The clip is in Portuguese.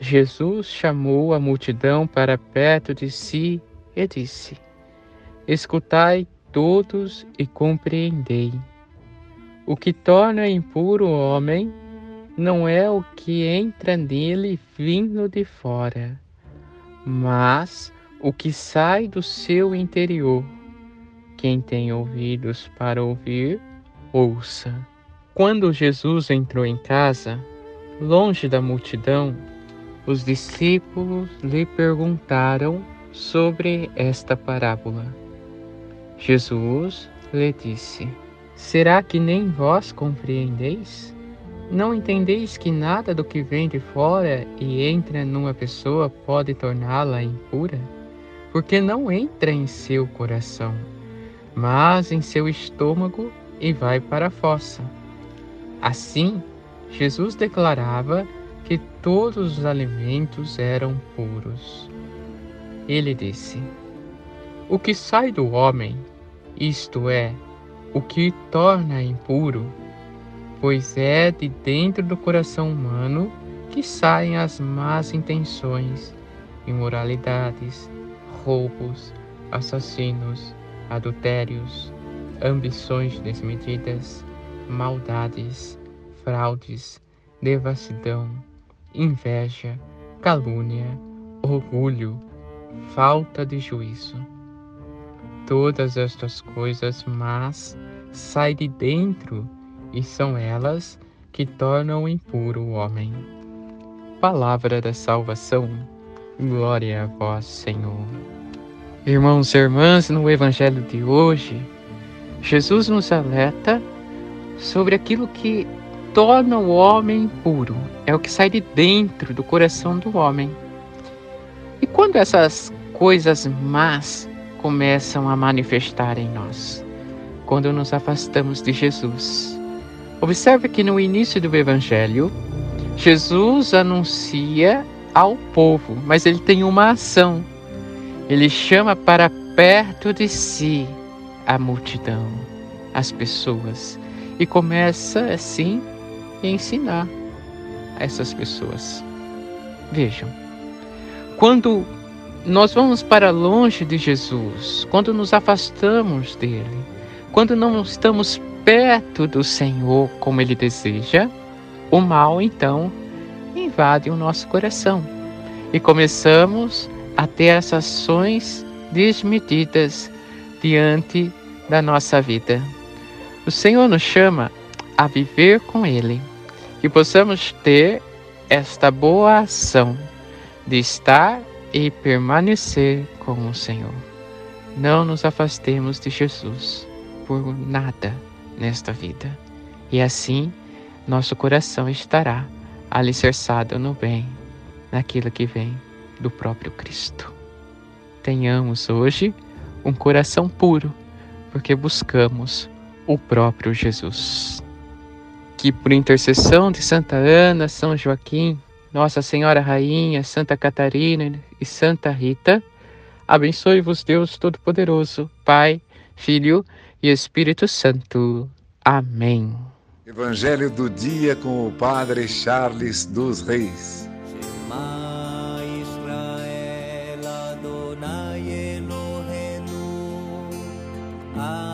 Jesus chamou a multidão para perto de si e disse: Escutai todos e compreendei. O que torna impuro o homem não é o que entra nele vindo de fora, mas o que sai do seu interior. Quem tem ouvidos para ouvir, ouça. Quando Jesus entrou em casa, longe da multidão, os discípulos lhe perguntaram sobre esta parábola. Jesus lhe disse: Será que nem vós compreendeis? Não entendeis que nada do que vem de fora e entra numa pessoa pode torná-la impura? Porque não entra em seu coração, mas em seu estômago e vai para a fossa. Assim, Jesus declarava que todos os alimentos eram puros. Ele disse: O que sai do homem, isto é, o que torna impuro, pois é de dentro do coração humano que saem as más intenções, imoralidades, roubos, assassinos, adultérios, ambições desmedidas, maldades, fraudes, devassidão, inveja, calúnia, orgulho, falta de juízo. Todas estas coisas más saem de dentro e são elas que tornam impuro o homem. Palavra da salvação. Glória a vós, Senhor. Irmãos e irmãs, no Evangelho de hoje, Jesus nos alerta sobre aquilo que torna o homem puro, é o que sai de dentro do coração do homem. E quando essas coisas más começam a manifestar em nós? Quando nos afastamos de Jesus. Observe que no início do Evangelho, Jesus anuncia ao povo, mas ele tem uma ação. Ele chama para perto de si a multidão, as pessoas, e começa assim ensinar essas pessoas. Vejam, quando nós vamos para longe de Jesus, quando nos afastamos dele, quando não estamos perto do Senhor como ele deseja, o mal então invade o nosso coração e começamos a ter as ações desmedidas diante da nossa vida. O Senhor nos chama a viver com Ele que possamos ter esta boa ação de estar e permanecer com o Senhor. Não nos afastemos de Jesus por nada nesta vida. E assim, nosso coração estará alicerçado no bem, naquilo que vem do próprio Cristo. Tenhamos hoje um coração puro, porque buscamos o próprio Jesus que por intercessão de Santa Ana, São Joaquim, Nossa Senhora Rainha, Santa Catarina e Santa Rita, abençoe-vos Deus Todo-Poderoso, Pai, Filho e Espírito Santo. Amém. Evangelho do dia com o Padre Charles dos Reis. Shema